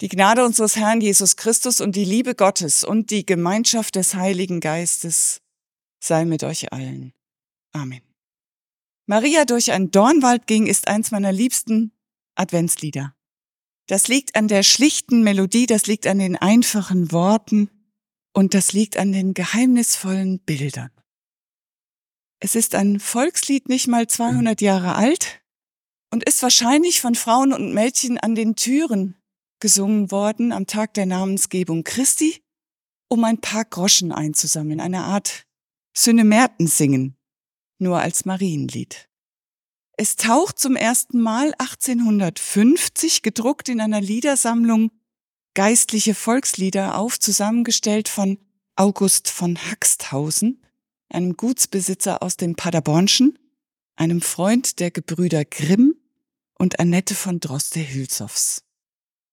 Die Gnade unseres Herrn Jesus Christus und die Liebe Gottes und die Gemeinschaft des Heiligen Geistes sei mit euch allen. Amen. Maria durch einen Dornwald ging ist eins meiner liebsten Adventslieder. Das liegt an der schlichten Melodie, das liegt an den einfachen Worten und das liegt an den geheimnisvollen Bildern. Es ist ein Volkslied nicht mal 200 Jahre alt und ist wahrscheinlich von Frauen und Mädchen an den Türen gesungen worden am Tag der Namensgebung Christi, um ein paar Groschen einzusammeln, eine Art Synemerten singen, nur als Marienlied. Es taucht zum ersten Mal 1850 gedruckt in einer Liedersammlung Geistliche Volkslieder auf, zusammengestellt von August von Haxthausen, einem Gutsbesitzer aus dem Paderbornschen, einem Freund der Gebrüder Grimm und Annette von Droste-Hülshoffs.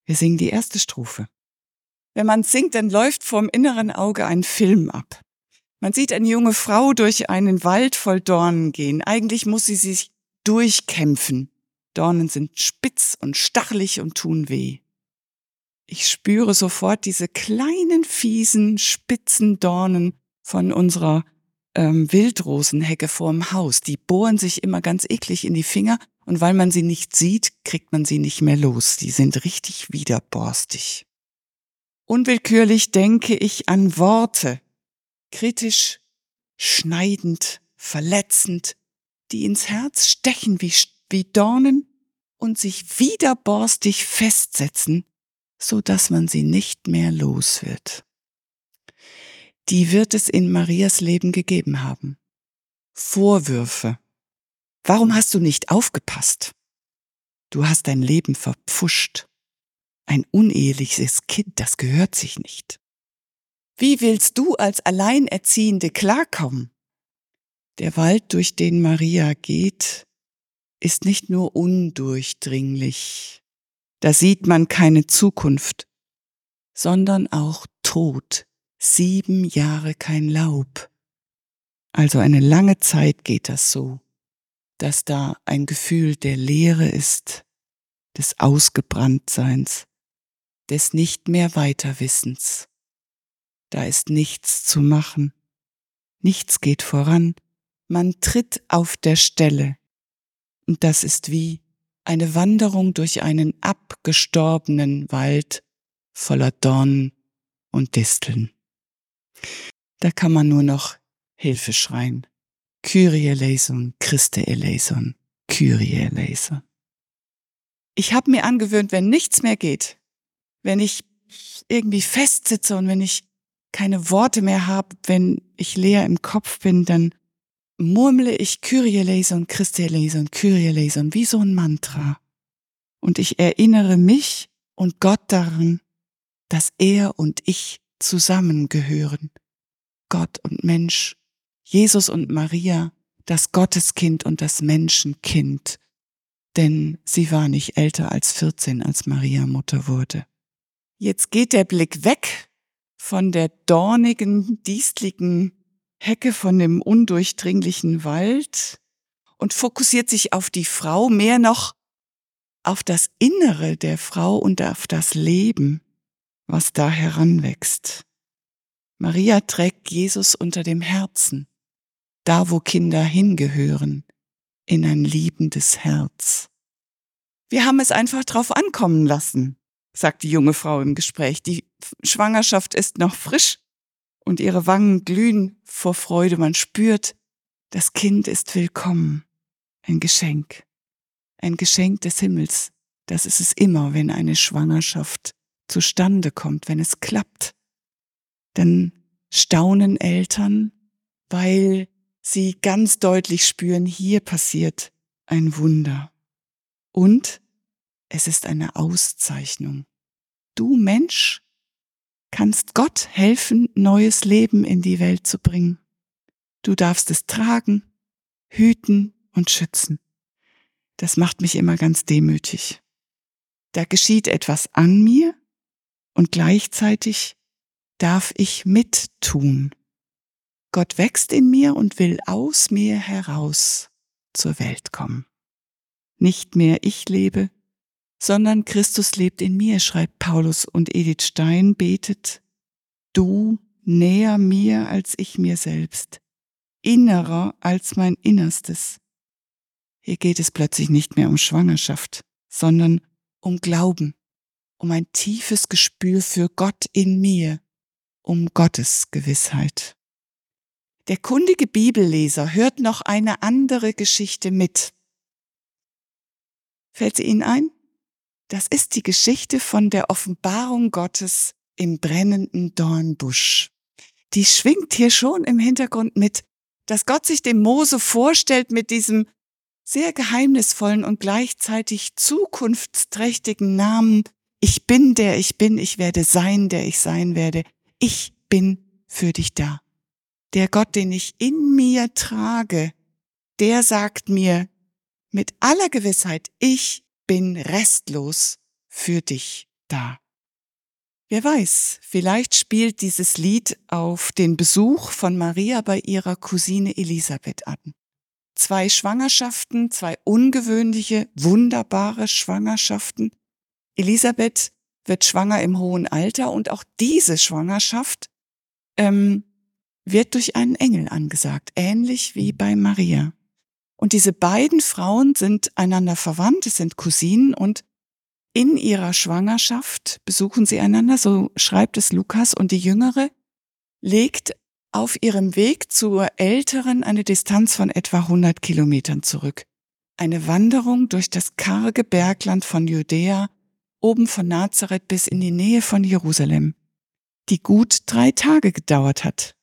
Wir singen die erste Strophe. Wenn man singt, dann läuft vorm inneren Auge ein Film ab. Man sieht eine junge Frau durch einen Wald voll Dornen gehen. Eigentlich muss sie sich durchkämpfen. Dornen sind spitz und stachelig und tun weh. Ich spüre sofort diese kleinen, fiesen, spitzen Dornen von unserer ähm, Wildrosenhecke vorm Haus. Die bohren sich immer ganz eklig in die Finger und weil man sie nicht sieht, kriegt man sie nicht mehr los. Die sind richtig widerborstig. Unwillkürlich denke ich an Worte, kritisch, schneidend, verletzend, die ins Herz stechen wie, wie Dornen und sich widerborstig festsetzen, so dass man sie nicht mehr los wird. Die wird es in Marias Leben gegeben haben. Vorwürfe, Warum hast du nicht aufgepasst? Du hast dein Leben verpfuscht. Ein uneheliches Kind, das gehört sich nicht. Wie willst du als Alleinerziehende klarkommen? Der Wald, durch den Maria geht, ist nicht nur undurchdringlich, da sieht man keine Zukunft, sondern auch Tod, sieben Jahre kein Laub. Also eine lange Zeit geht das so dass da ein Gefühl der Leere ist, des Ausgebranntseins, des nicht mehr Weiterwissens. Da ist nichts zu machen, nichts geht voran, man tritt auf der Stelle. Und das ist wie eine Wanderung durch einen abgestorbenen Wald voller Dornen und Disteln. Da kann man nur noch Hilfe schreien. Kyrie eleison, Christe eleison, Kyrie eleison. Ich habe mir angewöhnt, wenn nichts mehr geht, wenn ich irgendwie festsitze und wenn ich keine Worte mehr habe, wenn ich leer im Kopf bin, dann murmle ich Kyrie eleison, Christe eleison, Kyrie eleison, wie so ein Mantra. Und ich erinnere mich und Gott daran, dass er und ich zusammengehören. Gott und Mensch Jesus und Maria, das Gotteskind und das Menschenkind, denn sie war nicht älter als 14, als Maria Mutter wurde. Jetzt geht der Blick weg von der dornigen, dienstlichen Hecke, von dem undurchdringlichen Wald und fokussiert sich auf die Frau, mehr noch auf das Innere der Frau und auf das Leben, was da heranwächst. Maria trägt Jesus unter dem Herzen da wo Kinder hingehören, in ein liebendes Herz. Wir haben es einfach drauf ankommen lassen, sagt die junge Frau im Gespräch. Die Schwangerschaft ist noch frisch und ihre Wangen glühen vor Freude. Man spürt, das Kind ist willkommen. Ein Geschenk. Ein Geschenk des Himmels. Das ist es immer, wenn eine Schwangerschaft zustande kommt, wenn es klappt. Dann staunen Eltern, weil sie ganz deutlich spüren, hier passiert ein Wunder. Und es ist eine Auszeichnung. Du Mensch kannst Gott helfen, neues Leben in die Welt zu bringen. Du darfst es tragen, hüten und schützen. Das macht mich immer ganz demütig. Da geschieht etwas an mir und gleichzeitig darf ich mittun. Gott wächst in mir und will aus mir heraus zur Welt kommen. Nicht mehr ich lebe, sondern Christus lebt in mir, schreibt Paulus und Edith Stein betet, du näher mir als ich mir selbst, innerer als mein Innerstes. Hier geht es plötzlich nicht mehr um Schwangerschaft, sondern um Glauben, um ein tiefes Gespür für Gott in mir, um Gottes Gewissheit. Der kundige Bibelleser hört noch eine andere Geschichte mit. Fällt sie Ihnen ein? Das ist die Geschichte von der Offenbarung Gottes im brennenden Dornbusch. Die schwingt hier schon im Hintergrund mit, dass Gott sich dem Mose vorstellt mit diesem sehr geheimnisvollen und gleichzeitig zukunftsträchtigen Namen Ich bin der ich bin, ich werde sein, der ich sein werde. Ich bin für dich da. Der Gott, den ich in mir trage, der sagt mir mit aller Gewissheit, ich bin restlos für dich da. Wer weiß, vielleicht spielt dieses Lied auf den Besuch von Maria bei ihrer Cousine Elisabeth an. Zwei Schwangerschaften, zwei ungewöhnliche, wunderbare Schwangerschaften. Elisabeth wird schwanger im hohen Alter und auch diese Schwangerschaft ähm, wird durch einen Engel angesagt, ähnlich wie bei Maria. Und diese beiden Frauen sind einander verwandt, es sind Cousinen und in ihrer Schwangerschaft besuchen sie einander, so schreibt es Lukas, und die Jüngere legt auf ihrem Weg zur Älteren eine Distanz von etwa 100 Kilometern zurück. Eine Wanderung durch das karge Bergland von Judäa, oben von Nazareth bis in die Nähe von Jerusalem, die gut drei Tage gedauert hat.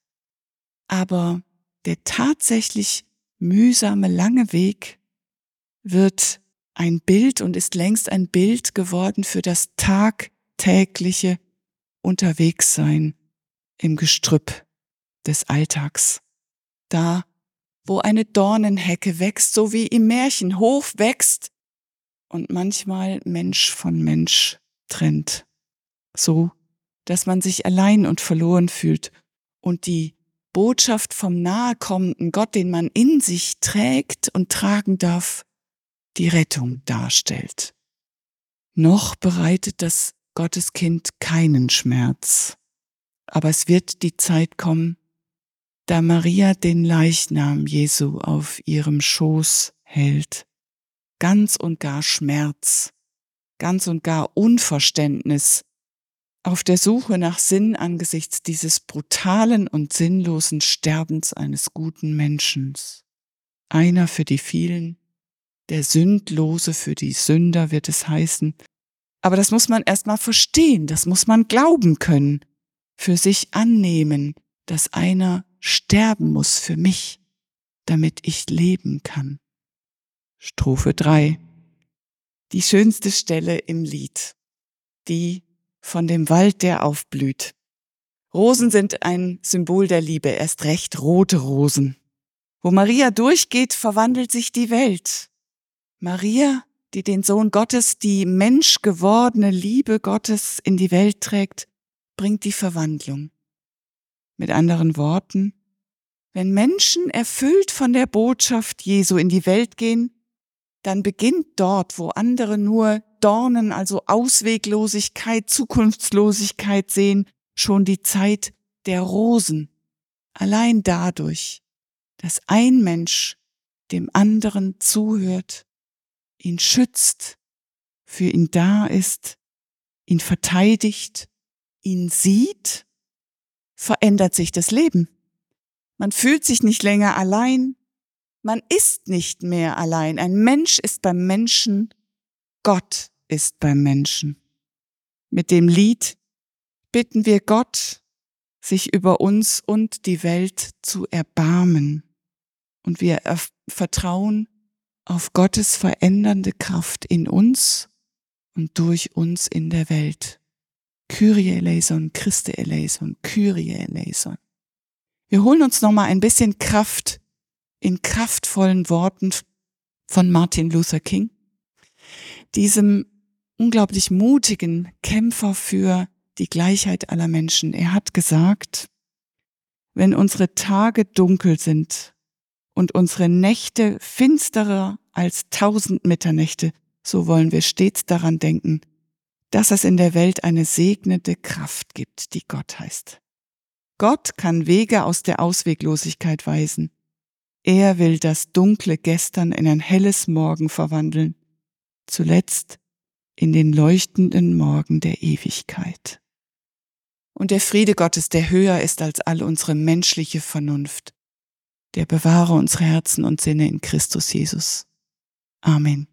Aber der tatsächlich mühsame lange Weg wird ein Bild und ist längst ein Bild geworden für das tagtägliche Unterwegssein im Gestrüpp des Alltags. Da, wo eine Dornenhecke wächst, so wie im Märchen hoch wächst und manchmal Mensch von Mensch trennt. So, dass man sich allein und verloren fühlt und die Botschaft vom nahekommenden Gott, den man in sich trägt und tragen darf, die Rettung darstellt. Noch bereitet das Gotteskind keinen Schmerz, aber es wird die Zeit kommen, da Maria den Leichnam Jesu auf ihrem Schoß hält, ganz und gar Schmerz, ganz und gar Unverständnis, auf der Suche nach Sinn angesichts dieses brutalen und sinnlosen Sterbens eines guten Menschen. Einer für die vielen, der Sündlose für die Sünder wird es heißen. Aber das muss man erstmal verstehen, das muss man glauben können, für sich annehmen, dass einer sterben muss für mich, damit ich leben kann. Strophe 3. Die schönste Stelle im Lied. Die von dem Wald, der aufblüht. Rosen sind ein Symbol der Liebe, erst recht rote Rosen. Wo Maria durchgeht, verwandelt sich die Welt. Maria, die den Sohn Gottes, die menschgewordene Liebe Gottes in die Welt trägt, bringt die Verwandlung. Mit anderen Worten, wenn Menschen erfüllt von der Botschaft Jesu in die Welt gehen, dann beginnt dort, wo andere nur Dornen, also Ausweglosigkeit, Zukunftslosigkeit sehen, schon die Zeit der Rosen. Allein dadurch, dass ein Mensch dem anderen zuhört, ihn schützt, für ihn da ist, ihn verteidigt, ihn sieht verändert sich das Leben. Man fühlt sich nicht länger allein. Man ist nicht mehr allein. Ein Mensch ist beim Menschen. Gott ist beim Menschen. Mit dem Lied bitten wir Gott, sich über uns und die Welt zu erbarmen. Und wir vertrauen auf Gottes verändernde Kraft in uns und durch uns in der Welt. Kyrie eleison, Christe eleison, Kyrie eleison. Wir holen uns nochmal ein bisschen Kraft in kraftvollen Worten von Martin Luther King, diesem unglaublich mutigen Kämpfer für die Gleichheit aller Menschen. Er hat gesagt, wenn unsere Tage dunkel sind und unsere Nächte finsterer als tausend Mitternächte, so wollen wir stets daran denken, dass es in der Welt eine segnende Kraft gibt, die Gott heißt. Gott kann Wege aus der Ausweglosigkeit weisen. Er will das dunkle Gestern in ein helles Morgen verwandeln, zuletzt in den leuchtenden Morgen der Ewigkeit. Und der Friede Gottes, der höher ist als all unsere menschliche Vernunft, der bewahre unsere Herzen und Sinne in Christus Jesus. Amen.